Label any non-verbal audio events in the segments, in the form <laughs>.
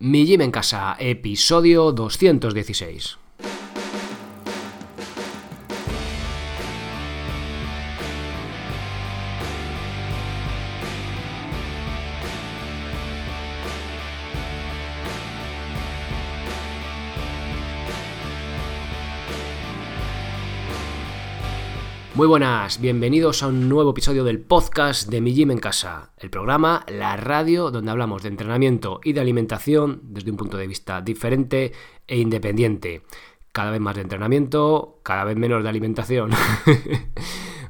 Mi Gym en Casa, episodio 216. Muy buenas, bienvenidos a un nuevo episodio del podcast de Mi Gym en Casa, el programa, la radio, donde hablamos de entrenamiento y de alimentación desde un punto de vista diferente e independiente. Cada vez más de entrenamiento, cada vez menos de alimentación. <laughs>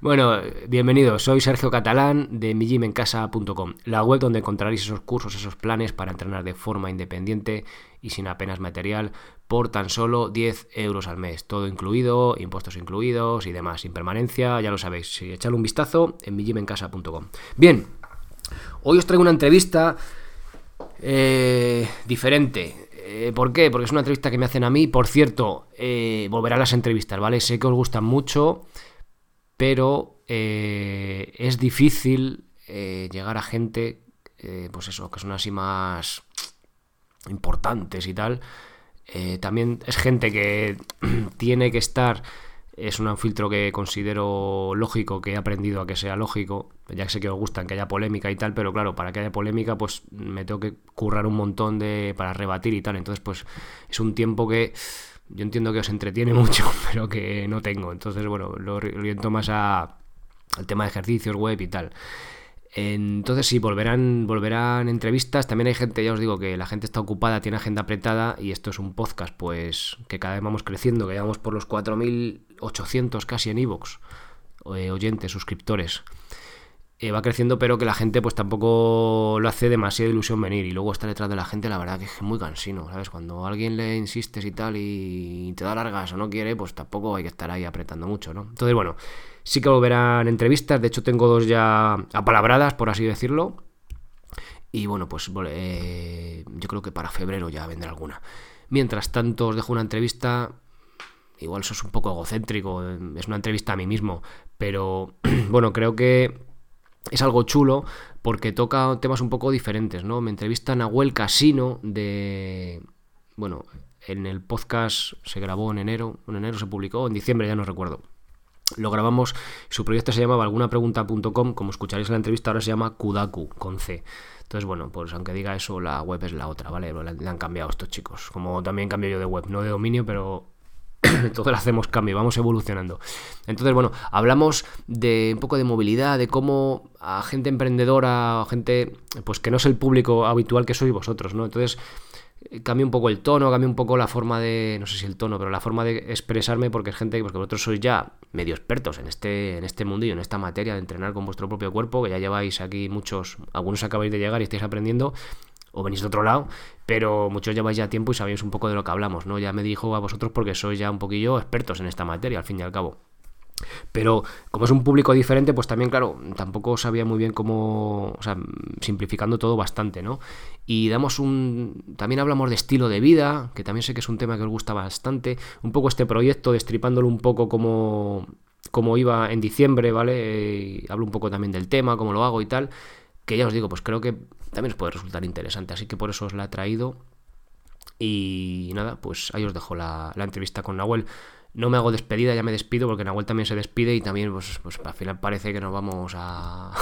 Bueno, bienvenidos, soy Sergio Catalán de mijimencasa.com, la web donde encontraréis esos cursos, esos planes para entrenar de forma independiente y sin apenas material por tan solo 10 euros al mes, todo incluido, impuestos incluidos y demás, sin permanencia, ya lo sabéis, echadle un vistazo en mijimencasa.com. Bien, hoy os traigo una entrevista eh, diferente. Eh, ¿Por qué? Porque es una entrevista que me hacen a mí. Por cierto, eh, a las entrevistas, ¿vale? Sé que os gustan mucho pero eh, es difícil eh, llegar a gente, pues eso, que son así más importantes y tal. También es gente que <clears throat> tiene que estar, es un filtro que considero lógico, que he aprendido a que sea lógico, ya sé que os gustan que haya polémica y tal, pero claro, para que haya polémica, pues me tengo que currar un montón de para rebatir y tal. Entonces, pues es un tiempo que yo entiendo que os entretiene <laughs> mucho, pero que no tengo. Entonces, bueno, lo oriento más a, al tema de ejercicios, web y tal. Entonces sí, volverán, volverán entrevistas. También hay gente, ya os digo, que la gente está ocupada, tiene agenda apretada y esto es un podcast, pues que cada vez vamos creciendo, que vamos por los 4.800 casi en iVoox, eh, oyentes, suscriptores. Eh, va creciendo, pero que la gente pues tampoco lo hace demasiada ilusión venir. Y luego estar detrás de la gente, la verdad que es muy cansino, ¿sabes? Cuando alguien le insistes y tal y te da largas o no quiere, pues tampoco hay que estar ahí apretando mucho, ¿no? Entonces, bueno, sí que volverán entrevistas. De hecho, tengo dos ya apalabradas, por así decirlo. Y bueno, pues eh, yo creo que para febrero ya vendrá alguna. Mientras tanto, os dejo una entrevista. Igual eso es un poco egocéntrico, es una entrevista a mí mismo, pero <clears throat> bueno, creo que es algo chulo porque toca temas un poco diferentes, ¿no? Me entrevista Nahuel Casino de... Bueno, en el podcast se grabó en enero, en enero se publicó, en diciembre ya no recuerdo. Lo grabamos, su proyecto se llamaba algunapregunta.com, como escucharéis en la entrevista ahora se llama Kudaku, con C. Entonces, bueno, pues aunque diga eso, la web es la otra, ¿vale? Le han cambiado estos chicos. Como también cambio yo de web, no de dominio, pero <coughs> entonces hacemos cambio, vamos evolucionando. Entonces, bueno, hablamos de un poco de movilidad, de cómo a gente emprendedora, a gente pues que no es el público habitual que sois vosotros, ¿no? Entonces, cambia un poco el tono, cambia un poco la forma de, no sé si el tono, pero la forma de expresarme porque es gente, porque vosotros sois ya medio expertos en este, en este mundillo, en esta materia de entrenar con vuestro propio cuerpo, que ya lleváis aquí muchos, algunos acabáis de llegar y estáis aprendiendo, o venís de otro lado, pero muchos lleváis ya tiempo y sabéis un poco de lo que hablamos, ¿no? Ya me dijo a vosotros porque sois ya un poquillo expertos en esta materia, al fin y al cabo. Pero como es un público diferente, pues también, claro, tampoco sabía muy bien cómo, o sea, simplificando todo bastante, ¿no? Y damos un, también hablamos de estilo de vida, que también sé que es un tema que os gusta bastante, un poco este proyecto, destripándolo un poco como, como iba en diciembre, ¿vale? hablo un poco también del tema, cómo lo hago y tal, que ya os digo, pues creo que también os puede resultar interesante, así que por eso os la he traído. Y nada, pues ahí os dejo la, entrevista con Nahuel. No me hago despedida, ya me despido porque Nahuel también se despide y también, pues, pues al final parece que nos vamos a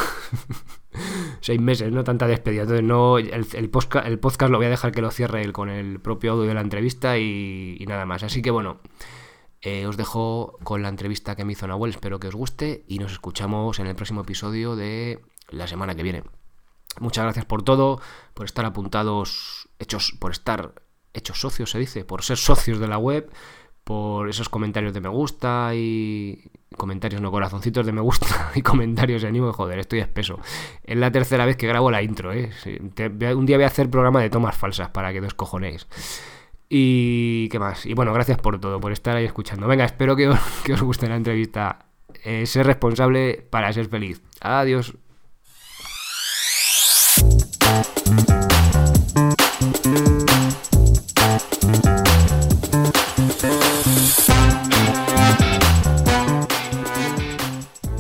<laughs> seis meses, no tanta despedida. Entonces, no, el, podcast, el podcast lo voy a dejar que lo cierre él con el propio audio de la entrevista y, nada más. Así que bueno, eh, os dejo con la entrevista que me hizo Nahuel. Espero que os guste y nos escuchamos en el próximo episodio de la semana que viene. Muchas gracias por todo, por estar apuntados, hechos, por estar hechos socios, se dice, por ser socios de la web, por esos comentarios de me gusta y comentarios no corazoncitos de me gusta <laughs> y comentarios de ánimo, joder, estoy espeso. Es la tercera vez que grabo la intro, ¿eh? Un día voy a hacer programa de tomas falsas para que os cojonéis. Y qué más. Y bueno, gracias por todo, por estar ahí escuchando. Venga, espero que os, <laughs> que os guste la entrevista. Eh, ser responsable para ser feliz. Adiós.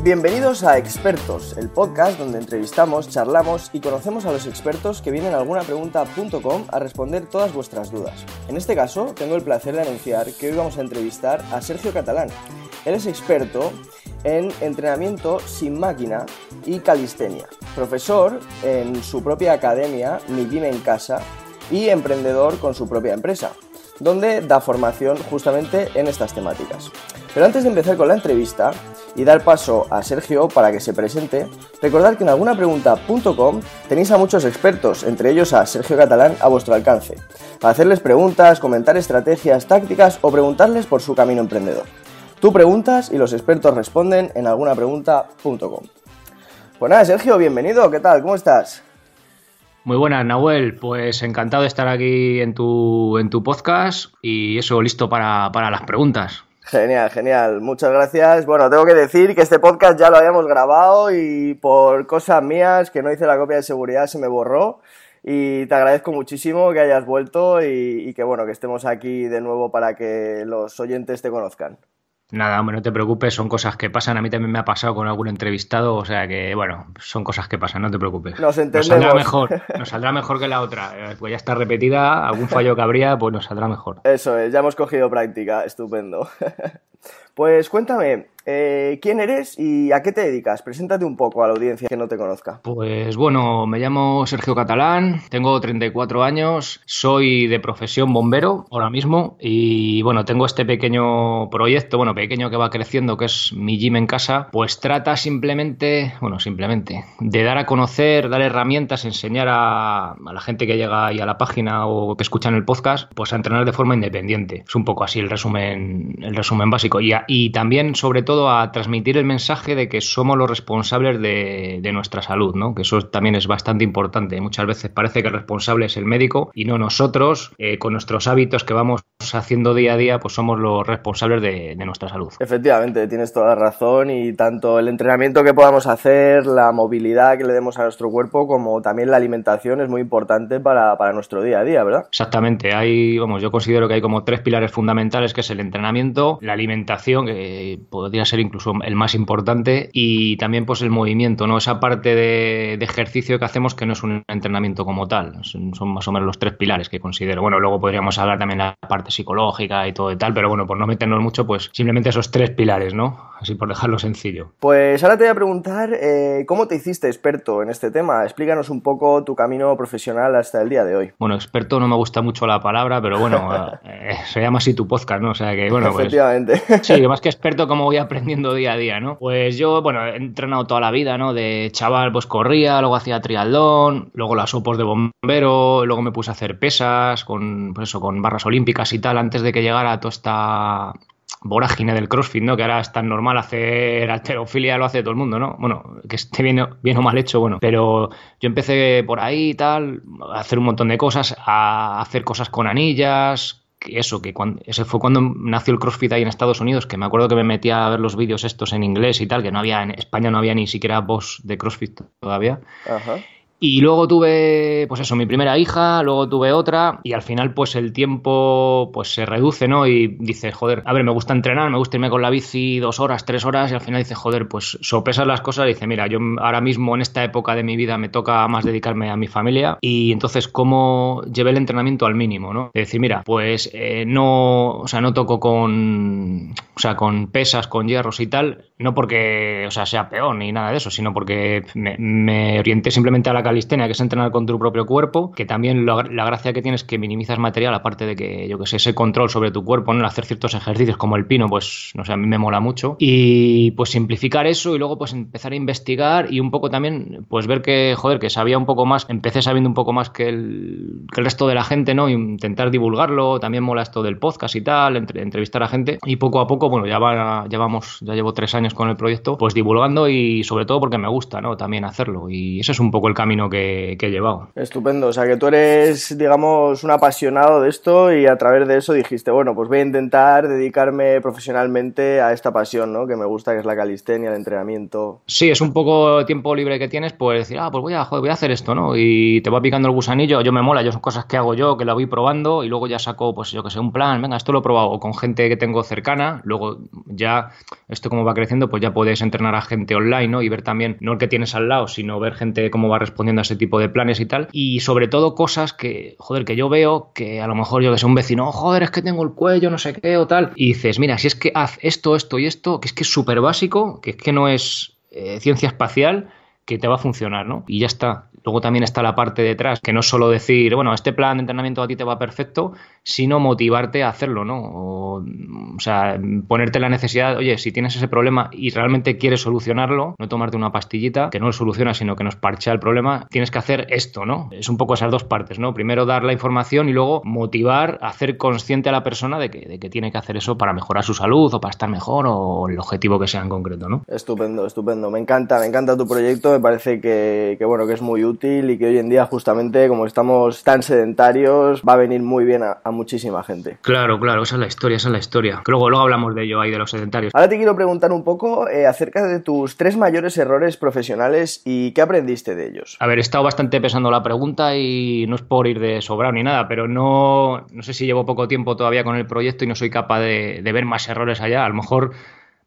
Bienvenidos a Expertos, el podcast donde entrevistamos, charlamos y conocemos a los expertos que vienen a algunapregunta.com a responder todas vuestras dudas. En este caso, tengo el placer de anunciar que hoy vamos a entrevistar a Sergio Catalán. Él es experto en entrenamiento sin máquina y calistenia, profesor en su propia academia, Mi Gym en Casa, y emprendedor con su propia empresa, donde da formación justamente en estas temáticas. Pero antes de empezar con la entrevista, y dar paso a Sergio para que se presente, recordad que en algunapregunta.com tenéis a muchos expertos, entre ellos a Sergio Catalán, a vuestro alcance, para hacerles preguntas, comentar estrategias, tácticas o preguntarles por su camino emprendedor. Tú preguntas y los expertos responden en algunapregunta.com. Pues nada, Sergio, bienvenido, ¿qué tal? ¿Cómo estás? Muy buenas, Nahuel. Pues encantado de estar aquí en tu, en tu podcast y eso, listo para, para las preguntas. Genial, genial. Muchas gracias. Bueno, tengo que decir que este podcast ya lo habíamos grabado y por cosas mías que no hice la copia de seguridad se me borró. Y te agradezco muchísimo que hayas vuelto y, y que bueno, que estemos aquí de nuevo para que los oyentes te conozcan. Nada, hombre, no te preocupes, son cosas que pasan. A mí también me ha pasado con algún entrevistado, o sea que, bueno, son cosas que pasan, no te preocupes. Nos entendemos. Nos saldrá mejor, <laughs> nos saldrá mejor que la otra. Eh, pues ya está repetida, algún fallo que habría, pues nos saldrá mejor. Eso es, ya hemos cogido práctica, estupendo. <laughs> Pues cuéntame, eh, ¿quién eres y a qué te dedicas? Preséntate un poco a la audiencia que no te conozca. Pues bueno, me llamo Sergio Catalán, tengo 34 años, soy de profesión bombero ahora mismo y bueno, tengo este pequeño proyecto, bueno, pequeño que va creciendo, que es mi gym en casa, pues trata simplemente, bueno, simplemente, de dar a conocer, dar herramientas, enseñar a, a la gente que llega ahí a la página o que escuchan el podcast, pues a entrenar de forma independiente. Es un poco así el resumen, el resumen básico. Y, a, y también, sobre todo, a transmitir el mensaje de que somos los responsables de, de, nuestra salud, ¿no? Que eso también es bastante importante. Muchas veces parece que el responsable es el médico y no nosotros, eh, con nuestros hábitos que vamos haciendo día a día, pues somos los responsables de, de, nuestra salud. Efectivamente, tienes toda la razón y tanto el entrenamiento que podamos hacer, la movilidad que le demos a nuestro cuerpo, como también la alimentación es muy importante para, para nuestro día a día, ¿verdad? Exactamente. Hay, vamos, yo considero que hay como tres pilares fundamentales, que es el entrenamiento, la alimentación, que podría ser incluso el más importante, y también pues el movimiento, ¿no? Esa parte de, de ejercicio que hacemos que no es un entrenamiento como tal. Son, son, más o menos los tres pilares que considero. Bueno, luego podríamos hablar también de la parte psicológica y todo y tal, pero bueno, por no meternos mucho, pues simplemente esos tres pilares, ¿no? Así por dejarlo sencillo. Pues ahora te voy a preguntar, eh, ¿cómo te hiciste experto en este tema? Explícanos un poco tu camino profesional hasta el día de hoy. Bueno, experto no me gusta mucho la palabra, pero bueno, <laughs> eh, se llama así tu podcast, ¿no? O sea que, bueno, pues... Efectivamente. Sí, más que experto, como voy aprendiendo día a día, ¿no? Pues yo, bueno, he entrenado toda la vida, ¿no? De chaval, pues corría, luego hacía triatlón, luego las opos de bombero, luego me puse a hacer pesas con, pues eso, con barras olímpicas y tal, antes de que llegara toda esta vorágine del CrossFit, ¿no? Que ahora es tan normal hacer alterofilia, lo hace todo el mundo, ¿no? Bueno, que esté bien, bien o mal hecho, bueno. Pero yo empecé por ahí y tal, a hacer un montón de cosas, a hacer cosas con anillas, eso, que cuando, ese fue cuando nació el CrossFit ahí en Estados Unidos, que me acuerdo que me metía a ver los vídeos estos en inglés y tal, que no había, en España no había ni siquiera voz de CrossFit todavía. Ajá. Y luego tuve, pues eso, mi primera hija, luego tuve otra, y al final, pues el tiempo pues se reduce, ¿no? Y dices, joder, a ver, me gusta entrenar, me gusta irme con la bici dos horas, tres horas, y al final dices, joder, pues sopesas las cosas y dices, mira, yo ahora mismo en esta época de mi vida me toca más dedicarme a mi familia, y entonces, ¿cómo llevé el entrenamiento al mínimo, ¿no? Es decir, mira, pues eh, no, o sea, no toco con, o sea, con pesas, con hierros y tal, no porque, o sea, sea peor ni nada de eso, sino porque me, me orienté simplemente a la calistenia, que es entrenar con tu propio cuerpo, que también la gracia que tienes es que minimizas material, aparte de que, yo que sé, ese control sobre tu cuerpo, ¿no? Hacer ciertos ejercicios como el pino, pues, no sé, a mí me mola mucho. Y pues simplificar eso y luego pues empezar a investigar y un poco también, pues ver que, joder, que sabía un poco más, empecé sabiendo un poco más que el, resto de la gente, ¿no? intentar divulgarlo, también mola esto del podcast y tal, entre, entrevistar a gente y poco a poco, bueno, ya, va, ya vamos, ya llevo tres años con el proyecto, pues divulgando y sobre todo porque me gusta, ¿no? También hacerlo y ese es un poco el camino camino que, he llevado. Estupendo, o sea que tú eres, digamos, un apasionado de esto y a través de eso dijiste, bueno, pues voy a intentar dedicarme profesionalmente a esta pasión, ¿no? Que me gusta, que es la calistenia, el entrenamiento. Sí, es un poco tiempo libre que tienes, pues decir, ah, pues voy a, voy a hacer esto, ¿no? Y te va picando el gusanillo, yo me mola, yo son cosas que hago yo, que la voy probando y luego ya saco, pues yo que sé, un plan, venga, esto lo he probado con gente que tengo cercana, luego ya esto como va creciendo, pues ya puedes entrenar a gente online, ¿no? Y ver también, no el que tienes al lado, sino ver gente cómo va respondiendo a ese tipo de planes y tal. Y sobre todo cosas que, joder, que yo veo que a lo mejor yo que sé, un vecino, oh, joder, es que tengo el cuello, no sé qué o tal. Y dices, mira, si es que haz esto, esto y esto, que es que es súper básico, que es que no es eh, ciencia espacial, que te va a funcionar, ¿no? Y ya está. Luego también está la parte detrás, que no es solo decir, bueno, este plan de entrenamiento a ti te va perfecto, sino motivarte a hacerlo, ¿no? O, sea, ponerte la necesidad, oye, si tienes ese problema y realmente quieres solucionarlo, no tomarte una pastillita que no lo soluciona, sino que nos parchea el problema, tienes que hacer esto, ¿no? Es un poco esas dos partes, ¿no? Primero dar la información y luego motivar, hacer consciente a la persona de que, de que tiene que hacer eso para mejorar su salud o para estar mejor o el objetivo que sea en concreto, ¿no? Estupendo, estupendo. Me encanta, me encanta tu proyecto, me parece que, que bueno, que es muy útil y que hoy en día justamente como estamos tan sedentarios va a venir muy bien a, muchísima gente. Claro, claro, esa es la historia, esa es la historia. Luego, luego hablamos de ello ahí, de los sedentarios. Ahora te quiero preguntar un poco eh, acerca de tus tres mayores errores profesionales y qué aprendiste de ellos. A ver, he estado bastante pesando la pregunta y no es por ir de sobrado ni nada, pero no, no sé si llevo poco tiempo todavía con el proyecto y no soy capaz de, de ver más errores allá. A lo mejor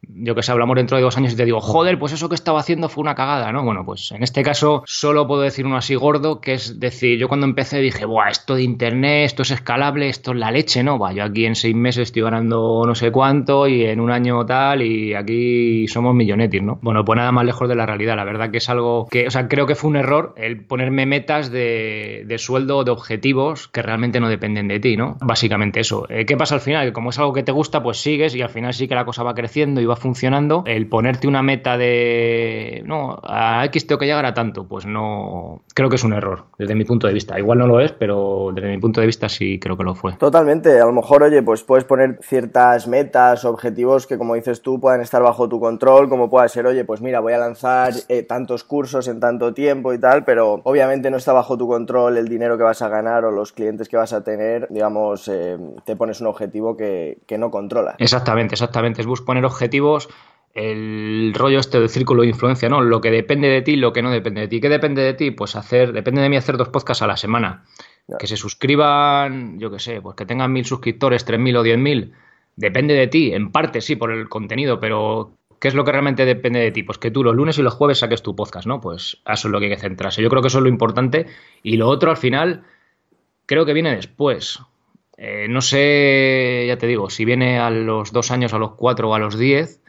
yo que sé, hablamos dentro de dos años y te digo, joder, pues eso que estaba haciendo fue una cagada, ¿no? Bueno, pues en este caso solo puedo decir uno así gordo, que es decir, yo cuando empecé dije, buah, esto de internet, esto es escalable, esto es la leche, ¿no? Buah, yo aquí en seis meses estoy ganando no sé cuánto y en un año tal y aquí somos millonetis, ¿no? Bueno, pues nada más lejos de la realidad, la verdad que es algo que, o sea, creo que fue un error el ponerme metas de, de sueldo, de objetivos que realmente no dependen de ti, ¿no? Básicamente eso. Eh, ¿Qué pasa al final? Que como es algo que te gusta, pues sigues y al final sí que la cosa va creciendo y va funcionando, el ponerte una meta de, no, a X tengo que llegar a tanto, pues no, creo que es un error desde mi punto de vista. Igual no lo es, pero desde mi punto de vista sí creo que lo fue. Totalmente, a lo mejor, oye, pues puedes poner ciertas metas, objetivos que como dices tú puedan estar bajo tu control, como pueda ser, oye, pues mira, voy a lanzar eh, tantos cursos en tanto tiempo y tal, pero obviamente no está bajo tu control el dinero que vas a ganar o los clientes que vas a tener, digamos, eh, te pones un objetivo que, que no controlas. Exactamente, exactamente, es poner objetivos el rollo este del círculo de influencia, ¿no? Lo que depende de ti, lo que no depende de ti. ¿Qué depende de ti? Pues hacer, depende de mí hacer dos podcasts a la semana. Que se suscriban, yo qué sé, pues que tengan mil suscriptores, tres mil o diez mil. Depende de ti, en parte sí, por el contenido, pero ¿qué es lo que realmente depende de ti? Pues que tú los lunes y los jueves saques tu podcast, ¿no? Pues eso es lo que hay que centrarse. Yo creo que eso es lo importante. Y lo otro, al final, creo que viene después. Eh, no sé, ya te digo, si viene a los dos años, a los cuatro o a los diez,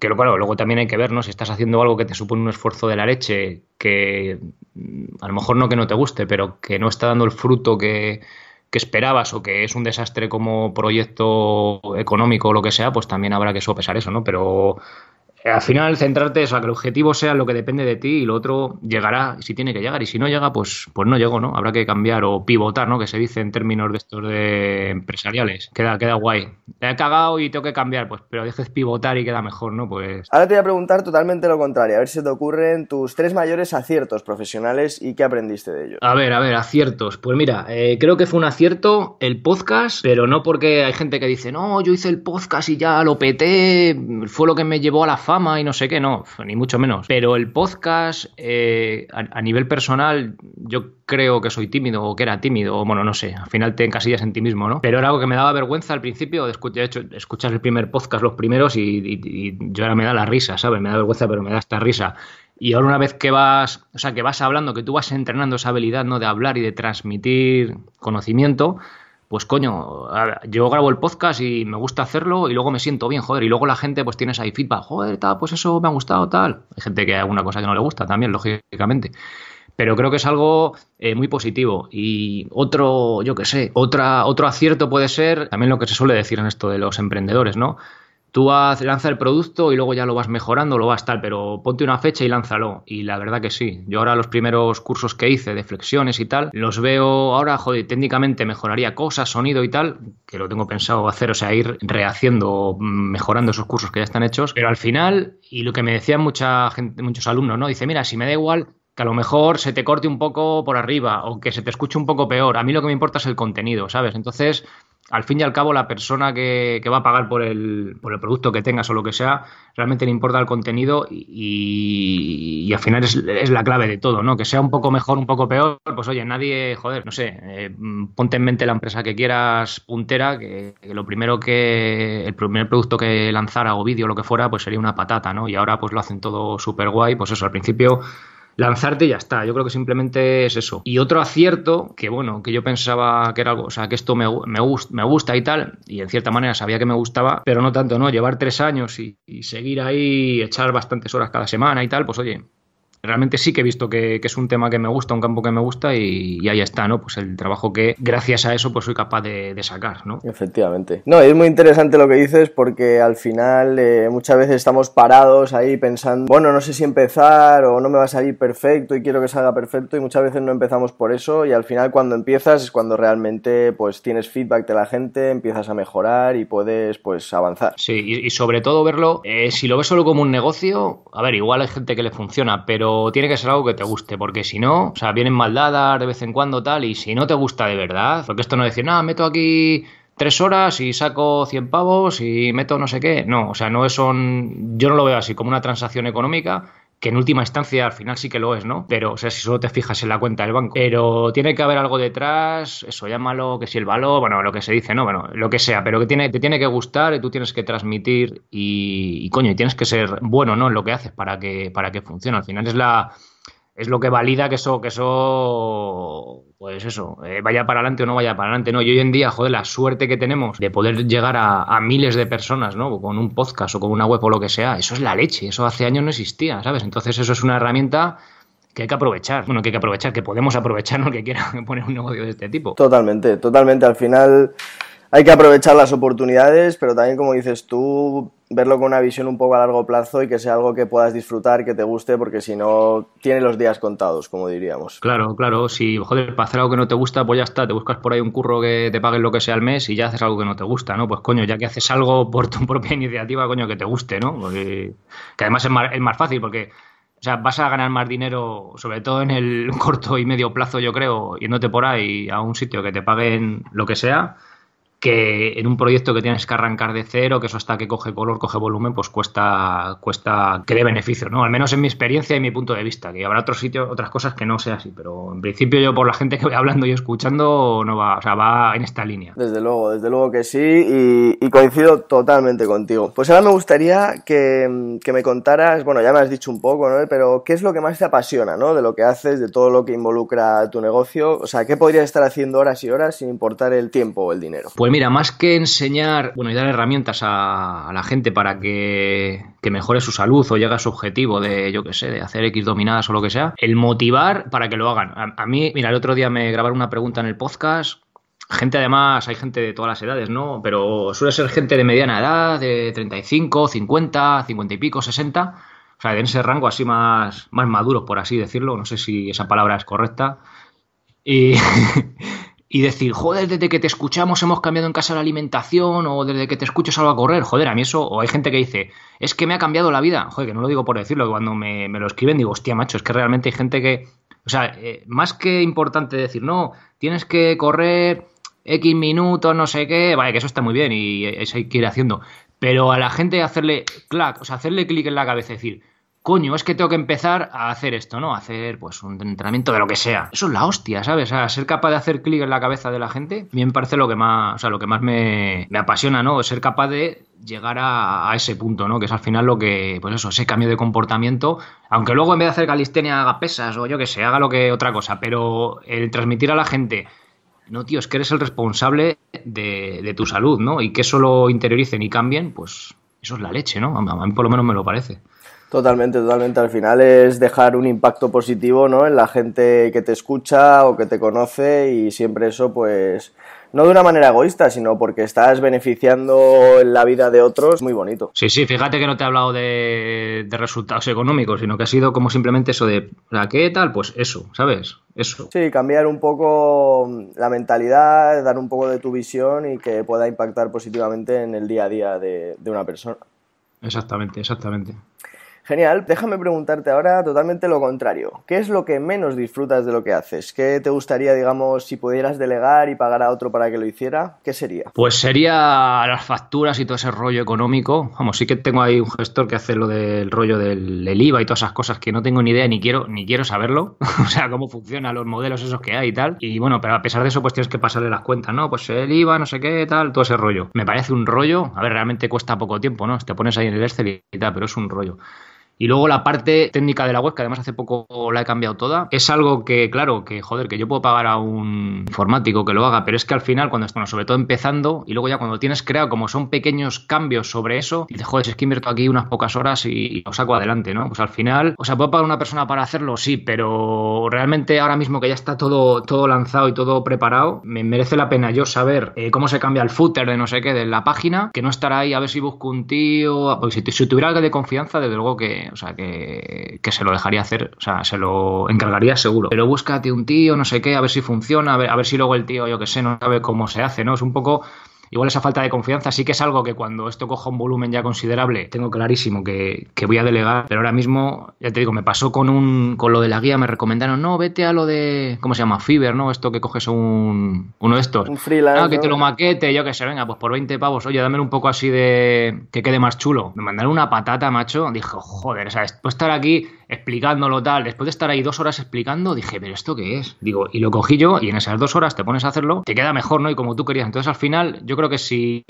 que claro, luego también hay que ver, ¿no? Si estás haciendo algo que te supone un esfuerzo de la leche, que mm, a lo mejor no que no te guste, pero que no está dando el fruto que, que esperabas o que es un desastre como proyecto económico o lo que sea, pues también habrá que sopesar eso, ¿no? Pero al final centrarte, o sea, que el objetivo sea lo que depende de ti y lo otro llegará si tiene que llegar y si no llega, pues, pues no llegó, ¿no? Habrá que cambiar o pivotar, ¿no? Que se dice en términos de estos de empresariales. Queda, queda guay. Te he cagado y tengo que cambiar, pues, pero dejes pivotar y queda mejor, ¿no? Pues... Ahora te voy a preguntar totalmente lo contrario, a ver si te ocurren tus tres mayores aciertos profesionales y qué aprendiste de ellos. A ver, a ver, aciertos. Pues mira, eh, creo que fue un acierto el podcast, pero no porque hay gente que dice, no, yo hice el podcast y ya lo peté, fue lo que me llevó a la fama y no sé qué, no, ni mucho menos. Pero el podcast, eh, a, nivel personal, yo creo que soy tímido o que era tímido, o bueno, no sé, al final te encasillas en ti mismo, ¿no? Pero era algo que me daba vergüenza al principio, de, de hecho, escuchas el primer podcast, los primeros, y, yo ahora me da la risa, ¿sabes? Me da vergüenza, pero me da esta risa. Y ahora una vez que vas, o sea, que vas hablando, que tú vas entrenando esa habilidad, ¿no? De hablar y de transmitir conocimiento, pues coño, yo grabo el podcast y me gusta hacerlo y luego me siento bien, joder, y luego la gente pues tienes ahí feedback, joder, tal, pues eso me ha gustado, tal. Hay gente que hay alguna cosa que no le gusta también, lógicamente. Pero creo que es algo eh, muy positivo. Y otro, yo qué sé, otra, otro acierto puede ser también lo que se suele decir en esto de los emprendedores, ¿no? Tú haz, lanza el producto y luego ya lo vas mejorando, lo vas tal, pero ponte una fecha y lánzalo. Y la verdad que sí. Yo ahora los primeros cursos que hice de flexiones y tal, los veo ahora, joder, técnicamente mejoraría cosas, sonido y tal, que lo tengo pensado hacer, o sea, ir rehaciendo, mejorando esos cursos que ya están hechos. Pero al final, y lo que me decían mucha gente, muchos alumnos, ¿no? Dice, mira, si me da igual que a lo mejor se te corte un poco por arriba o que se te escuche un poco peor. A mí lo que me importa es el contenido, ¿sabes? Entonces, al fin y al cabo, la persona que, va a pagar por el, por el, producto que tengas o lo que sea, realmente le importa el contenido y, al final es, la clave de todo, ¿no? Que sea un poco mejor, un poco peor, pues oye, nadie, joder, no sé, eh, ponte en mente la empresa que quieras puntera, que, lo primero que, el primer producto que lanzara o vídeo lo que fuera, pues sería una patata, ¿no? Y ahora pues lo hacen todo súper guay, pues eso, al principio lanzarte y ya está. Yo creo que simplemente es eso. Y otro acierto, que bueno, que yo pensaba que era algo, o sea, que esto me, me, me gusta y tal, y en cierta manera sabía que me gustaba, pero no tanto, ¿no? Llevar tres años y, y seguir ahí, echar bastantes horas cada semana y tal, pues oye, realmente sí que he visto que, es un tema que me gusta, un campo que me gusta y, ahí está, ¿no? Pues el trabajo que gracias a eso pues soy capaz de, sacar, ¿no? Efectivamente. No, es muy interesante lo que dices porque al final eh, muchas veces estamos parados ahí pensando, bueno, no sé si empezar o no me va a salir perfecto y quiero que salga perfecto y muchas veces no empezamos por eso y al final cuando empiezas es cuando realmente pues tienes feedback de la gente, empiezas a mejorar y puedes pues avanzar. Sí, y, sobre todo verlo, eh, si lo ves solo como un negocio, a ver, igual hay gente que le funciona, pero tiene que ser algo que te guste, porque si no, o sea, vienen maldadas de vez en cuando tal, y si no te gusta de verdad, porque esto no es decir, nada, meto aquí tres horas y saco 100 pavos y meto no sé qué. No, o sea, no es son. Yo no lo veo así como una transacción económica, que en última instancia al final sí que lo es, ¿no? Pero, o sea, si solo te fijas en la cuenta del banco. Pero tiene que haber algo detrás, eso llámalo, que si el valor, bueno, lo que se dice, ¿no? Bueno, lo que sea, pero que tiene, te tiene que gustar y tú tienes que transmitir y, y coño, y tienes que ser bueno, ¿no? En lo que haces para que, para que funcione. Al final es la es lo que valida que eso, que eso, pues eso, eh, vaya para adelante o no vaya para adelante, ¿no? Y hoy en día, joder, la suerte que tenemos de poder llegar a, miles de personas, ¿no? Con un podcast o con una web o lo que sea, eso es la leche, eso hace años no existía, ¿sabes? Entonces eso es una herramienta que hay que aprovechar, bueno, que hay que aprovechar, que podemos aprovechar, ¿no? Que quiera <laughs> poner un negocio de este tipo. Totalmente, totalmente, al final hay que aprovechar las oportunidades, pero también, como dices tú, verlo con una visión un poco a largo plazo y que sea algo que puedas disfrutar, que te guste, porque si no, tiene los días contados, como diríamos. Claro, claro. Si, joder, para hacer algo que no te gusta, pues ya está. Te buscas por ahí un curro que te paguen lo que sea al mes y ya haces algo que no te gusta, ¿no? Pues coño, ya que haces algo por tu <laughs> propia iniciativa, coño, que te guste, ¿no? que además es más, es más fácil porque. O sea, vas a ganar más dinero, sobre todo en el <laughs> corto y medio plazo, yo creo, yéndote por ahí a un sitio que te paguen lo que sea, que en un proyecto que tienes que arrancar de cero, que eso hasta que coge color, coge volumen, pues cuesta, cuesta que dé beneficio, ¿no? Al menos en mi experiencia y mi punto de vista, que habrá otros sitios, otras cosas que no sea así, pero en principio yo por la gente que voy hablando y escuchando, no va, o sea, va en esta línea. Desde luego, desde luego que sí, y, coincido totalmente contigo. Pues ahora me gustaría que, que, me contaras, bueno, ya me has dicho un poco, ¿no? Pero ¿qué es lo que más te apasiona, ¿no? De lo que haces, de todo lo que involucra tu negocio, o sea, ¿qué podrías estar haciendo horas y horas sin importar el tiempo o el dinero? Pues mira, más que enseñar, bueno, y dar herramientas a, la gente para que, mejore su salud o llegue a su objetivo de, yo qué sé, de hacer X dominadas o lo que sea, el motivar para que lo hagan. A, mí, mira, el otro día me grabaron una pregunta en el podcast gente además, hay gente de todas las edades, ¿no? Pero suele ser gente de mediana edad, de 35, 50, 50 y pico, 60. O sea, en ese rango así más, más maduros, por así decirlo. No sé si esa palabra es correcta. Y, <laughs> y decir, joder, desde que te escuchamos hemos cambiado en casa la alimentación o desde que te escucho salgo a correr, joder, a mí eso, o hay gente que dice, es que me ha cambiado la vida, joder, que no lo digo por decirlo, cuando me, lo escriben digo, hostia, macho, es que realmente hay gente que, o sea, eh, más que importante decir, no, tienes que correr X minutos, no sé qué, vale, que eso está muy bien y eso hay que ir haciendo, pero a la gente hacerle clac, o sea, hacerle clic en la cabeza decir, coño, es que tengo que empezar a hacer esto, ¿no? A hacer, pues, un entrenamiento de lo que sea. Eso es la hostia, ¿sabes? O sea, ser capaz de hacer clic en la cabeza de la gente, a mí me parece lo que más, o sea, lo que más me, apasiona, ¿no? Ser capaz de llegar a, ese punto, ¿no? Que es al final lo que, pues eso, ese cambio de comportamiento, aunque luego en vez de hacer calistenia haga pesas o yo que sé, haga lo que otra cosa, pero el transmitir a la gente, no, tío, es que eres el responsable de, de tu salud, ¿no? Y que eso lo interioricen y cambien, pues eso es la leche, ¿no? A mí por lo menos me lo parece. Totalmente, totalmente. Al final es dejar un impacto positivo ¿no? en la gente que te escucha o que te conoce y siempre eso pues no de una manera egoísta, sino porque estás beneficiando en la vida de otros, muy bonito. Sí, sí, fíjate que no te he hablado de, resultados económicos, sino que ha sido como simplemente eso de, ¿qué tal? Pues eso, ¿sabes? Eso. Sí, cambiar un poco la mentalidad, dar un poco de tu visión y que pueda impactar positivamente en el día a día de una persona. Exactamente, exactamente. Genial, déjame preguntarte ahora totalmente lo contrario. ¿Qué es lo que menos disfrutas de lo que haces? ¿Qué te gustaría, digamos, si pudieras delegar y pagar a otro para que lo hiciera? ¿Qué sería? Pues sería las facturas y todo ese rollo económico. Vamos, sí que tengo ahí un gestor que hace lo del rollo del, IVA y todas esas cosas que no tengo ni idea ni quiero ni quiero saberlo. <laughs> o sea, cómo funcionan los modelos esos que hay y tal. Y bueno, pero a pesar de eso, pues tienes que pasarle las cuentas, ¿no? Pues el IVA, no sé qué, tal, todo ese rollo. Me parece un rollo. A ver, realmente cuesta poco tiempo, ¿no? Te pones ahí en el Excel y tal, pero es un rollo. Y luego la parte técnica de la web, que además hace poco la he cambiado toda, es algo que, claro, que joder, que yo puedo pagar a un informático que lo haga, pero es que al final, cuando bueno, sobre todo empezando, y luego ya cuando tienes creado, como son pequeños cambios sobre eso, dices, joder, es que invierto aquí unas pocas horas y, lo saco adelante, ¿no? Pues al final, o sea, puedo pagar a una persona para hacerlo, sí, pero realmente ahora mismo que ya está todo, todo lanzado y todo preparado, me merece la pena yo saber eh, cómo se cambia el footer de no sé qué de la página, que no estar ahí a ver si busco un tío, porque si, si tuviera algo de confianza, desde luego que o sea, que, se lo dejaría hacer, o sea, se lo encargaría seguro. Pero búscate un tío, no sé qué, a ver si funciona, a ver, a ver si luego el tío, yo que sé, no sabe cómo se hace, ¿no? Es un poco igual esa falta de confianza sí que es algo que cuando esto coja un volumen ya considerable, tengo clarísimo que, voy a delegar, pero ahora mismo, ya te digo, me pasó con un con lo de la guía, me recomendaron, no, vete a lo de, ¿cómo se llama? Fiverr, ¿no? Esto que coges un, uno de estos. Un freelance. Ah, que te lo maquete, yo que sé, venga, pues por 20 pavos, oye, dame un poco así de que quede más chulo. Me mandaron una patata, macho, dijo, joder, o sea, puedo estar aquí explicándolo tal, después de estar ahí dos horas explicando, dije, pero ¿esto qué es? Digo, y lo cogí yo y en esas dos horas te pones a hacerlo, te queda mejor, ¿no? Y como tú querías. Entonces al final yo creo que si,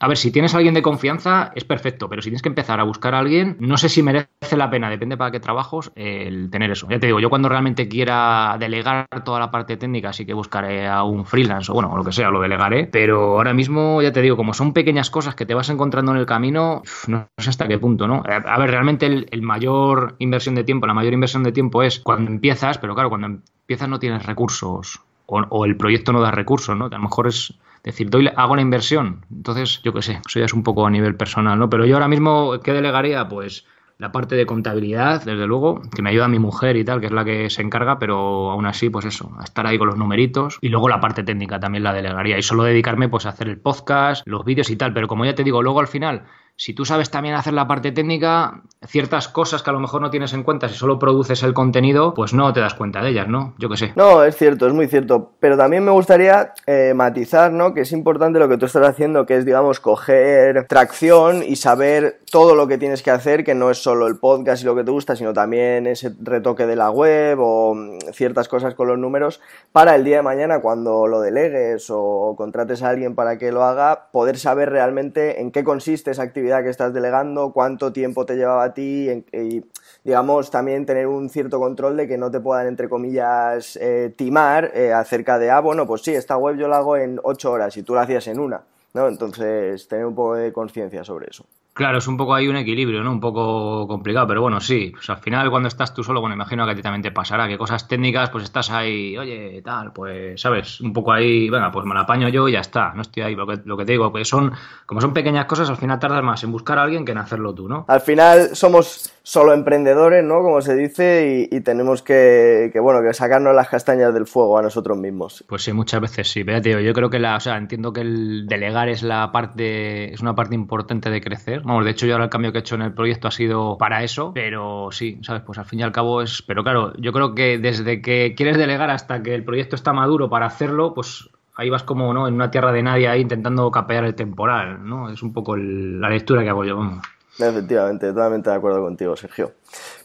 a ver, si tienes alguien de confianza es perfecto, pero si tienes que empezar a buscar a alguien, no sé si merece la pena, depende para qué trabajos, el tener eso. Ya te digo, yo cuando realmente quiera delegar toda la parte técnica, sí que buscaré a un freelance o bueno, o lo que sea, lo delegaré, pero ahora mismo, ya te digo, como son pequeñas cosas que te vas encontrando en el camino, no sé hasta qué punto, ¿no? A ver, realmente el, mayor inversión de tiempo, la mayor inversión de tiempo es cuando empiezas, pero claro, cuando empiezas no tienes recursos o, el proyecto no da recursos, ¿no? A lo mejor es decir, doy, hago la inversión. Entonces, yo qué sé, eso ya es un poco a nivel personal, ¿no? Pero yo ahora mismo, ¿qué delegaría? Pues la parte de contabilidad, desde luego, que me ayuda mi mujer y tal, que es la que se encarga, pero aún así, pues eso, estar ahí con los numeritos. Y luego la parte técnica también la delegaría. Y solo dedicarme pues a hacer el podcast, los vídeos y tal. Pero como ya te digo, luego al final si tú sabes también hacer la parte técnica, ciertas cosas que a lo mejor no tienes en cuenta, si solo produces el contenido, pues no te das cuenta de ellas, ¿no? Yo qué sé. No, es cierto, es muy cierto. Pero también me gustaría eh, matizar, ¿no? Que es importante lo que tú estás haciendo, que es, digamos, coger tracción y saber todo lo que tienes que hacer, que no es solo el podcast y lo que te gusta, sino también ese retoque de la web o mm, ciertas cosas con los números, para el día de mañana, cuando lo delegues o contrates a alguien para que lo haga, poder saber realmente en qué consiste esa actividad que estás delegando, cuánto tiempo te llevaba a ti y, digamos, también tener un cierto control de que no te puedan, entre comillas, eh, timar eh, acerca de, ah, bueno, pues sí, esta web yo la hago en ocho horas y tú la hacías en una, ¿no? Entonces, tener un poco de conciencia sobre eso. Claro, es un poco ahí un equilibrio, ¿no? Un poco complicado, pero bueno, sí. Pues al final, cuando estás tú solo, bueno, imagino que a ti también te pasará, que cosas técnicas, pues estás ahí, oye, tal, pues, ¿sabes? Un poco ahí, venga, pues me la apaño yo y ya está. No estoy ahí, lo que, lo que te digo, pues son, como son pequeñas cosas, al final tardas más en buscar a alguien que en hacerlo tú, ¿no? Al final somos solo emprendedores, ¿no? Como se dice, y, tenemos que, que, bueno, que sacarnos las castañas del fuego a nosotros mismos. Pues sí, muchas veces sí. Pero yo creo que la, o sea, entiendo que el delegar es la parte, es una parte importante de crecer. Vamos, de hecho, yo ahora el cambio que he hecho en el proyecto ha sido para eso, pero sí, ¿sabes? Pues al fin y al cabo es. Pero claro, yo creo que desde que quieres delegar hasta que el proyecto está maduro para hacerlo, pues ahí vas como, ¿no? En una tierra de nadie ahí intentando capear el temporal, ¿no? Es un poco la lectura que hago yo, vamos. Efectivamente, totalmente de acuerdo contigo, Sergio.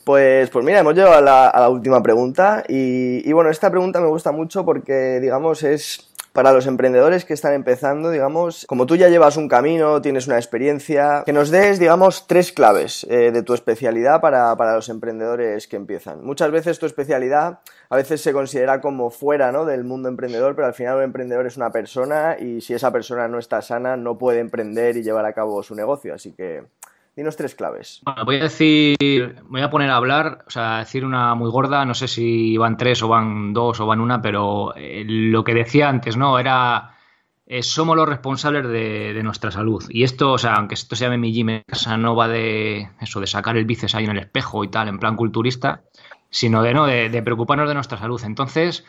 Pues, pues mira, hemos llegado a la, última pregunta y, y, bueno, esta pregunta me gusta mucho porque, digamos, es para los emprendedores que están empezando, digamos, como tú ya llevas un camino, tienes una experiencia, que nos des, digamos, tres claves eh, de tu especialidad para, para, los emprendedores que empiezan. Muchas veces tu especialidad a veces se considera como fuera ¿no? del mundo emprendedor, pero al final un emprendedor es una persona y si esa persona no está sana no puede emprender y llevar a cabo su negocio. Así que Dinos tres claves. Bueno, voy a decir, voy a poner a hablar, o sea, decir una muy gorda, no sé si van tres o van dos o van una, pero eh, lo que decía antes, ¿no? Era, eh, somos los responsables de, nuestra salud. Y esto, o sea, aunque esto se llame mi gym casa, no va de eso, de sacar el bíceps ahí en el espejo y tal, en plan culturista, sino de, ¿no? de, preocuparnos de nuestra salud. Entonces,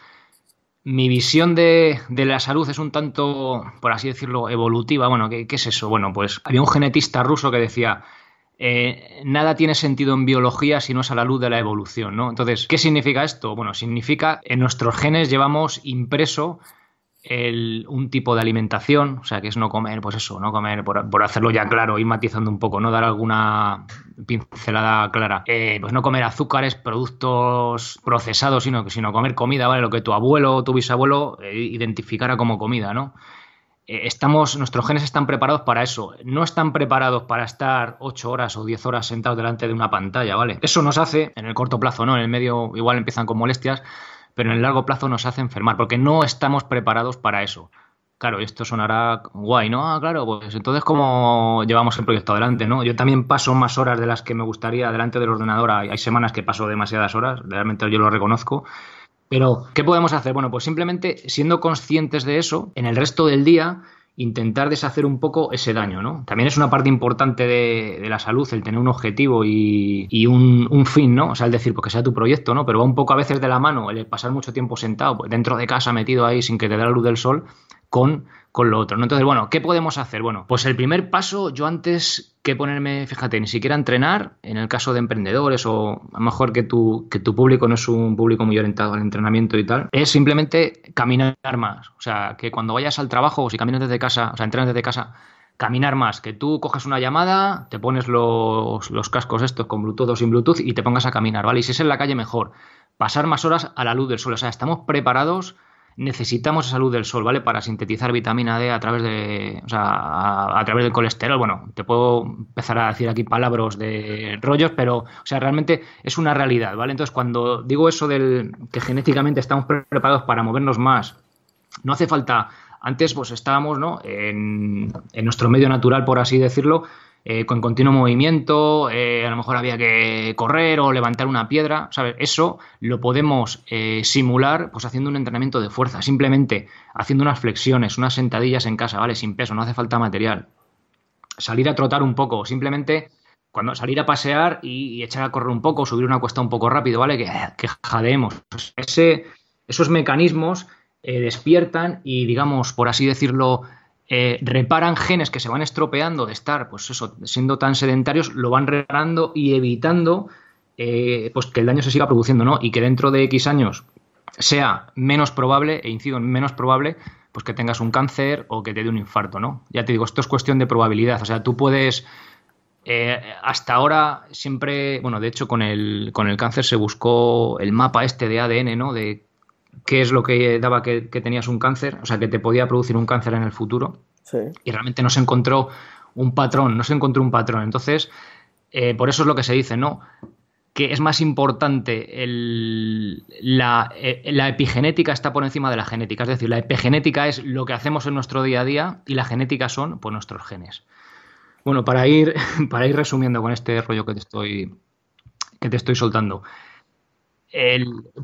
mi visión de, de, la salud es un tanto, por así decirlo, evolutiva. Bueno, ¿qué, ¿qué, es eso? Bueno, pues había un genetista ruso que decía, eh, nada tiene sentido en biología si no es a la luz de la evolución, ¿no? Entonces, ¿qué significa esto? Bueno, significa en nuestros genes llevamos impreso un tipo de alimentación, o sea, que es no comer, pues eso, no comer, por, hacerlo ya claro, ir matizando un poco, no dar alguna pincelada clara, eh, pues no comer azúcares, productos procesados, sino, sino comer comida, ¿vale? Lo que tu abuelo o tu bisabuelo eh, identificara como comida, ¿no? Eh, estamos, nuestros genes están preparados para eso. No están preparados para estar 8 horas o 10 horas sentados delante de una pantalla, ¿vale? Eso nos hace, en el corto plazo, ¿no? En el medio igual empiezan con molestias, pero en el largo plazo nos hace enfermar, porque no estamos preparados para eso. Claro, esto sonará guay, ¿no? Ah, claro, pues entonces cómo llevamos el proyecto adelante, ¿no? Yo también paso más horas de las que me gustaría delante del ordenador. Hay, semanas que paso demasiadas horas, realmente yo lo reconozco. Pero, ¿qué podemos hacer? Bueno, pues simplemente siendo conscientes de eso, en el resto del día intentar deshacer un poco ese daño, ¿no? También es una parte importante de, la salud el tener un objetivo y, un, fin, ¿no? O sea, el decir, porque sea tu proyecto, ¿no? Pero va un poco a veces de la mano el pasar mucho tiempo sentado pues, dentro de casa, metido ahí sin que te dé la luz del sol, con con lo otro. ¿no? Entonces, bueno, ¿qué podemos hacer? Bueno, pues el primer paso, yo antes que ponerme, fíjate, ni siquiera entrenar, en el caso de emprendedores o a lo mejor que tu, que tu público no es un público muy orientado al entrenamiento y tal, es simplemente caminar más. O sea, que cuando vayas al trabajo o si caminas desde casa, o sea, entrenas desde casa, caminar más, que tú cojas una llamada, te pones los, los cascos estos con Bluetooth o sin Bluetooth y te pongas a caminar, ¿vale? Y si es en la calle, mejor. Pasar más horas a la luz del sol. O sea, estamos preparados necesitamos esa luz del sol, ¿vale? Para sintetizar vitamina D a través de, o sea, a, través del colesterol. Bueno, te puedo empezar a decir aquí palabras de rollos, pero, o sea, realmente es una realidad, ¿vale? Entonces, cuando digo eso del que genéticamente estamos preparados para movernos más, no hace falta. Antes, pues estábamos, ¿no? En, en nuestro medio natural, por así decirlo, eh, con continuo movimiento, eh, a lo mejor había que correr o levantar una piedra, ¿sabes? Eso lo podemos eh, simular pues haciendo un entrenamiento de fuerza, simplemente haciendo unas flexiones, unas sentadillas en casa, ¿vale? Sin peso, no hace falta material. Salir a trotar un poco, simplemente cuando salir a pasear y, echar a correr un poco, subir una cuesta un poco rápido, ¿vale? Que, que jadeemos. Esos mecanismos despiertan y, digamos, por así decirlo, eh, reparan genes que se van estropeando de estar, pues eso, siendo tan sedentarios, lo van reparando y evitando eh, pues que el daño se siga produciendo, ¿no? Y que dentro de X años sea menos probable, e incido en menos probable, pues que tengas un cáncer o que te dé un infarto, ¿no? Ya te digo, esto es cuestión de probabilidad. O sea, tú puedes. Eh, hasta ahora siempre, bueno, de hecho con el, con el cáncer se buscó el mapa este de ADN, ¿no? Qué es lo que daba que, tenías un cáncer, o sea, que te podía producir un cáncer en el futuro. Y realmente no se encontró un patrón, no se encontró un patrón. Entonces, eh, por eso es lo que se dice, ¿no? Que es más importante el, la, eh, la, epigenética está por encima de la genética. Es decir, la epigenética es lo que hacemos en nuestro día a día y la genética son pues, nuestros genes. Bueno, para ir, <laughs> para ir resumiendo con este rollo que te estoy, que te estoy soltando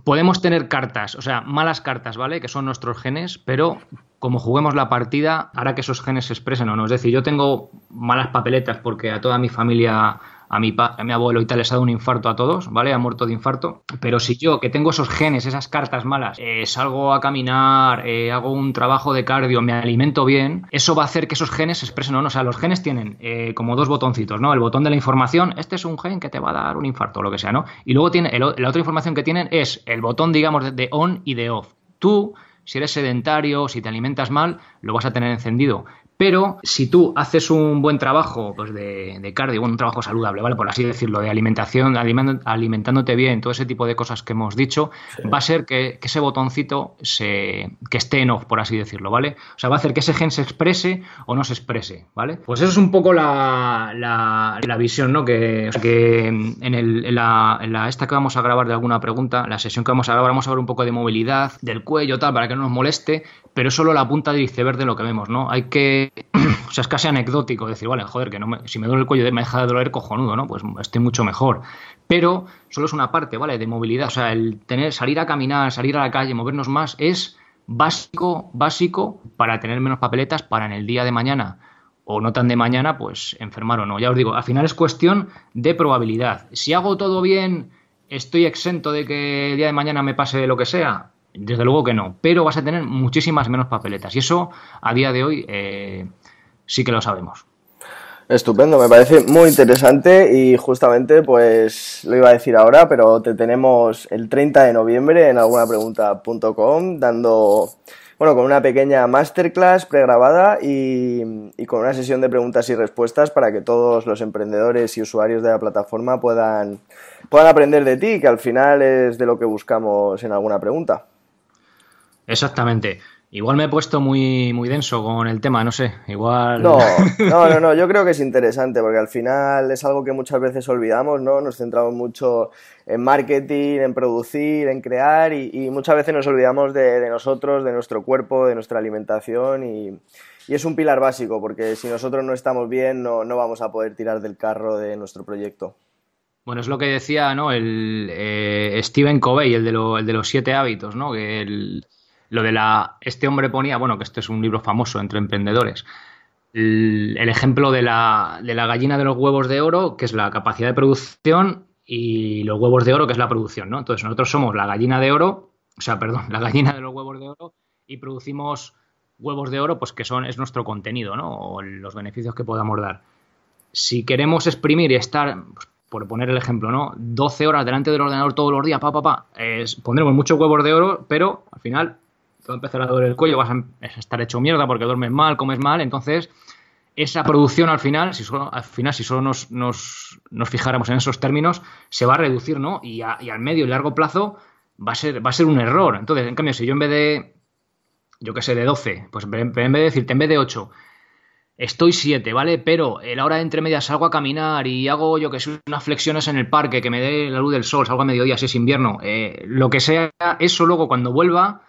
podemos tener cartas, o sea, malas cartas, ¿vale? Que son nuestros genes, pero como juguemos la partida, hará que esos genes se expresen o no. Es decir, yo tengo malas papeletas porque a toda mi familia a mi, a mi abuelo y tal les ha dado un infarto a todos, ¿vale? Ha muerto de infarto. Pero si yo, que tengo esos genes, esas cartas malas, eh, salgo a caminar, eh, hago un trabajo de cardio, me alimento bien, eso va a hacer que esos genes se expresen o no. O sea, los genes tienen eh, como dos botoncitos, ¿no? El botón de la información, este es un gen que te va a dar un infarto o lo que sea, ¿no? Y luego tiene la otra información que tienen es el botón, digamos, de on y de off. Tú si eres sedentario, si te alimentas mal, lo vas a tener encendido. Pero si tú haces un buen trabajo pues de, cardio, un trabajo saludable, ¿vale? Por así decirlo, de alimentación, alimentándote bien, todo ese tipo de cosas que hemos dicho, va a ser que, ese botoncito se, que esté en off, por así decirlo, ¿vale? O sea, va a hacer que ese gen se exprese o no se exprese, ¿vale? Pues eso es un poco la, la, visión, ¿no? Que, que en, el, en, la, en, la, esta que vamos a grabar de alguna pregunta, la sesión que vamos a grabar, vamos a ver un poco de movilidad del cuello, tal, para que no nos moleste, pero es solo la punta de iceberg de lo que vemos, ¿no? Hay que, <clears throat> o sea, es casi anecdótico decir, vale, joder, que no si me duele el cuello me deja de doler cojonudo, ¿no? Pues estoy mucho mejor. Pero solo es una parte, ¿vale? De movilidad, o sea, el tener, salir a caminar, salir a la calle, movernos más, es básico, básico para tener menos papeletas para en el día de mañana o no tan de mañana, pues enfermar o no. Ya os digo, al final es cuestión de probabilidad. Si hago todo bien, estoy exento de que el día de mañana me pase lo que sea. Desde luego que no, pero vas a tener muchísimas menos papeletas y eso a día de hoy eh, sí que lo sabemos. Estupendo, me parece muy interesante y justamente pues lo iba a decir ahora, pero te tenemos el 30 de noviembre en algunapregunta.com dando, bueno, con una pequeña masterclass pregrabada y, y con una sesión de preguntas y respuestas para que todos los emprendedores y usuarios de la plataforma puedan, puedan aprender de ti, que al final es de lo que buscamos en alguna pregunta. Exactamente. Igual me he puesto muy, muy denso con el tema, no sé, igual... <laughs> No, no, no, yo creo que es interesante porque al final es algo que muchas veces olvidamos, ¿no? Nos centramos mucho en marketing, en producir, en crear y, muchas veces nos olvidamos de, nosotros, de nuestro cuerpo, de nuestra alimentación y, es un pilar básico porque si nosotros no estamos bien no, no, vamos a poder tirar del carro de nuestro proyecto. Bueno, es lo que decía, ¿no? El eh, Stephen Covey, el de, el de los siete hábitos, ¿no? Que el lo de la. Este hombre ponía, bueno, que este es un libro famoso entre emprendedores. El, ejemplo de la, de la gallina de los huevos de oro, que es la capacidad de producción, y los huevos de oro, que es la producción, ¿no? Entonces, nosotros somos la gallina de oro, o sea, perdón, la gallina de los huevos de oro, y producimos huevos de oro, pues que son, es nuestro contenido, ¿no? O los beneficios que podamos dar. Si queremos exprimir y estar, pues, por poner el ejemplo, ¿no? 12 horas delante del ordenador todos los días, pa, pa, pa, pondremos muchos huevos de oro, pero al final te va a empezar a doler el cuello, vas a estar hecho mierda porque duermes mal, comes mal, entonces esa producción al final, si solo, al final, si solo nos, nos, fijáramos en esos términos, se va a reducir, ¿no? Y, al medio y largo plazo va a, ser, va a ser un error. Entonces, en cambio, si yo en vez de, yo qué sé, de 12, pues en vez de decirte, en vez de 8, estoy 7, ¿vale? Pero a la hora de entre medias salgo a caminar y hago, yo que sé, unas flexiones en el parque, que me dé la luz del sol, salgo a mediodía si es invierno, eh, lo que sea, eso luego cuando vuelva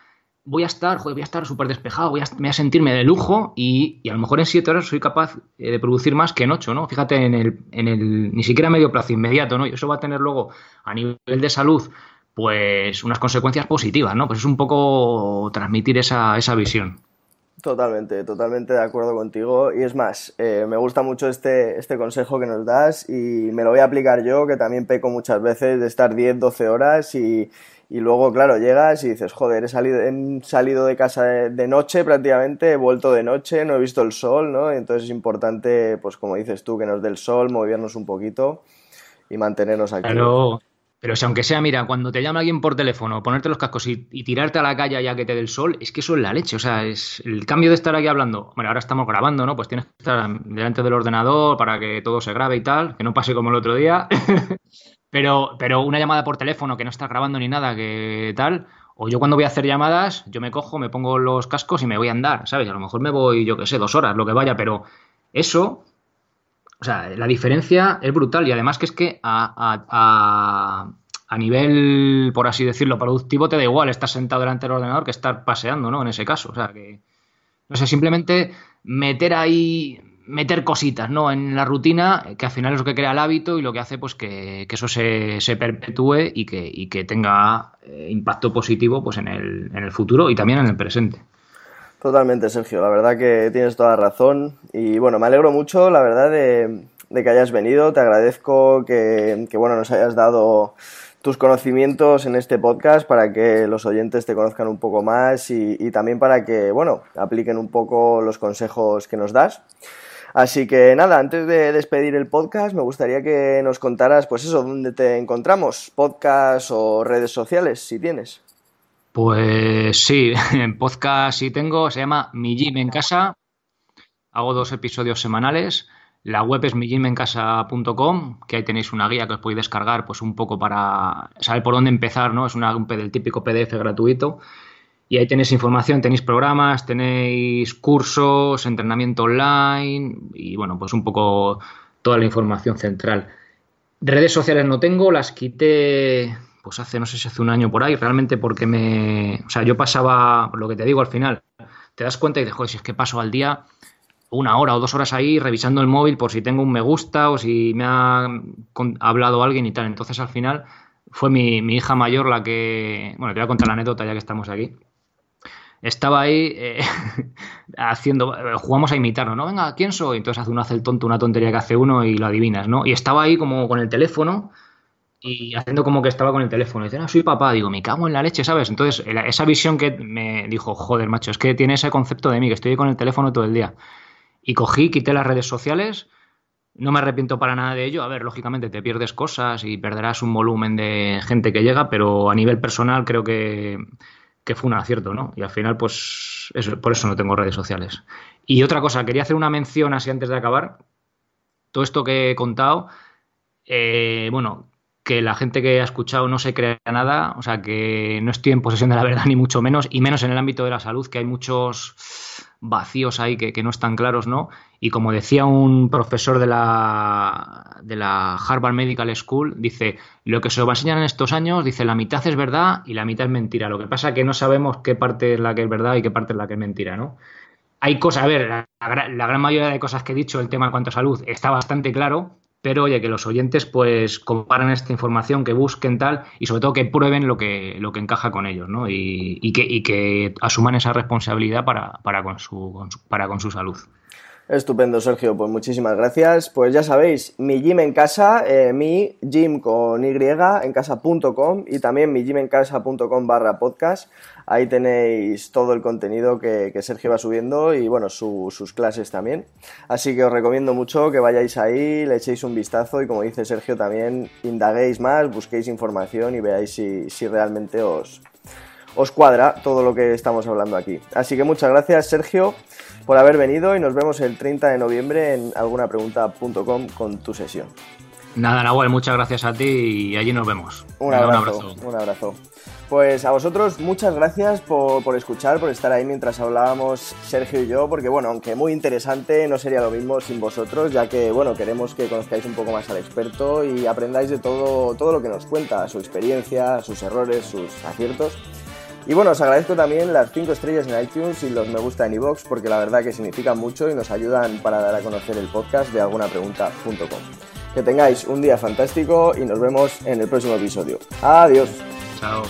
voy a estar, joder, voy a estar súper despejado, voy a, voy a, sentirme de lujo y, a lo mejor en siete horas soy capaz eh, de producir más que en ocho, ¿no? Fíjate en el, en el ni siquiera medio plazo inmediato, ¿no? Y eso va a tener luego a nivel de salud pues unas consecuencias positivas, ¿no? Pues es un poco transmitir esa, esa visión. Totalmente, totalmente de acuerdo contigo. Y es más, eh, me gusta mucho este, este consejo que nos das y me lo voy a aplicar yo, que también peco muchas veces de estar 10, 12 horas y, y luego, claro, llegas y dices, joder, he salido, he salido de casa de, noche prácticamente, he vuelto de noche, no he visto el sol, ¿no? entonces es importante, pues como dices tú, que nos dé el sol, movernos un poquito y mantenernos aquí. Pero si aunque sea, mira, cuando te llama alguien por teléfono, ponerte los cascos y, tirarte a la calle ya que te dé el sol, es que eso es la leche. O sea, es el cambio de estar aquí hablando. Bueno, ahora estamos grabando, ¿no? Pues tienes que estar delante del ordenador para que todo se grabe y tal, que no pase como el otro día. <laughs> Pero, pero una llamada por teléfono que no está grabando ni nada, que tal, o yo cuando voy a hacer llamadas, yo me cojo, me pongo los cascos y me voy a andar, ¿sabes? A lo mejor me voy, yo qué sé, dos horas, lo que vaya, pero eso, o sea, la diferencia es brutal y además que es que a, a, a, nivel, por así decirlo, productivo te da igual estar sentado delante del ordenador que estar paseando, ¿no? En ese caso, o sea, que, no sé, simplemente meter ahí meter cositas ¿no? en la rutina, que al final es lo que crea el hábito y lo que hace pues que, eso se, se, perpetúe y que, y que tenga eh, impacto positivo pues, en, el, en el futuro y también en el presente. Totalmente, Sergio. La verdad que tienes toda razón. Y bueno, me alegro mucho, la verdad, de, que hayas venido. Te agradezco que, que, bueno, nos hayas dado tus conocimientos en este podcast para que los oyentes te conozcan un poco más y, y también para que, bueno, apliquen un poco los consejos que nos das. Así que nada, antes de despedir el podcast, me gustaría que nos contaras, pues eso, dónde te encontramos, podcast o redes sociales, si tienes. Pues sí, <laughs> en podcast sí tengo, se llama Mi Gym en Casa. Hago dos episodios semanales. La web es migymencasa.com, que ahí tenéis una guía que os podéis descargar, pues un poco para saber por dónde empezar, ¿no? Es una, un, el típico PDF gratuito y ahí tenéis información, tenéis programas, tenéis cursos, entrenamiento online y bueno, pues un poco toda la información central. Redes sociales no tengo, las quité pues hace, no sé si hace un año por ahí, realmente porque me... O sea, yo pasaba, lo que te digo al final, te das cuenta y dices, joder, si es que paso al día una hora o dos horas ahí revisando el móvil por si tengo un me gusta o si me ha hablado alguien y tal. Entonces al final fue mi, mi hija mayor la que... Bueno, te voy a contar la anécdota ya que estamos aquí estaba ahí eh, <laughs> haciendo, jugamos a imitarnos, ¿no? Venga, ¿quién soy? Entonces hace uno hace el tonto, una tontería que hace uno y lo adivinas, ¿no? Y estaba ahí como con el teléfono y haciendo como que estaba con el teléfono. Y dice, no, soy papá. Digo, me cago en la leche, ¿sabes? Entonces, esa visión que me dijo, joder, macho, es que tiene ese concepto de mí, que estoy con el teléfono todo el día. Y cogí, quité las redes sociales no me arrepiento para nada de ello. A ver, lógicamente te pierdes cosas y perderás un volumen de gente que llega, pero a nivel personal creo que, fue un acierto, ¿no? Y al final, pues, por eso no tengo redes sociales. Y otra cosa, quería hacer una mención así antes de acabar. Todo esto que he contado, eh, bueno, que la gente que ha escuchado no se crea nada, o sea, que no estoy en posesión de la verdad <laughs> ni mucho menos, y menos en el ámbito de la salud, que hay muchos vacíos ahí que, no están claros, ¿no? Y como decía un profesor de la, de la Harvard Medical School, dice, lo que se va a enseñar en estos años, dice, la mitad es verdad y la mitad es mentira. Lo que pasa es que no sabemos qué parte es la que es verdad y qué parte es la que es mentira, ¿no? Hay cosas, a ver, la, la gran mayoría de cosas que he dicho, el tema en cuanto a salud, está bastante claro, pero oye, que los oyentes pues comparen esta información, que busquen tal y sobre todo que prueben lo que, lo que encaja con ellos, ¿no? Y, que, que, asuman esa responsabilidad para, para, con su, para con su salud. Estupendo, Sergio. Pues muchísimas gracias. Pues ya sabéis, mi gym en casa, eh, mi gym con Y en casa.com y también mi gym en casa.com barra podcast. Ahí tenéis todo el contenido que, Sergio va subiendo y bueno, sus clases también. Así que os recomiendo mucho que vayáis ahí, le echéis un vistazo y como dice Sergio también indaguéis más, busquéis información y veáis si, realmente os, os cuadra todo lo que estamos hablando aquí. Así que muchas gracias Sergio por haber venido y nos vemos el 30 de noviembre en algunapregunta.com con tu sesión. Nada, Nahuel, muchas gracias a ti y allí nos vemos. Un abrazo. Un abrazo. Pues a vosotros muchas gracias por, escuchar, por estar ahí mientras hablábamos Sergio y yo, porque bueno, aunque muy interesante, no sería lo mismo sin vosotros, ya que bueno, queremos que conozcáis un poco más al experto y aprendáis de todo, todo lo que nos cuenta, su experiencia, sus errores, sus aciertos. Y bueno, os agradezco también las 5 estrellas en iTunes y los me gusta en iVoox, porque la verdad que significan mucho y nos ayudan para dar a conocer el podcast de algunapregunta.com. Que tengáis un día fantástico y nos vemos en el próximo episodio. Adiós. Chao.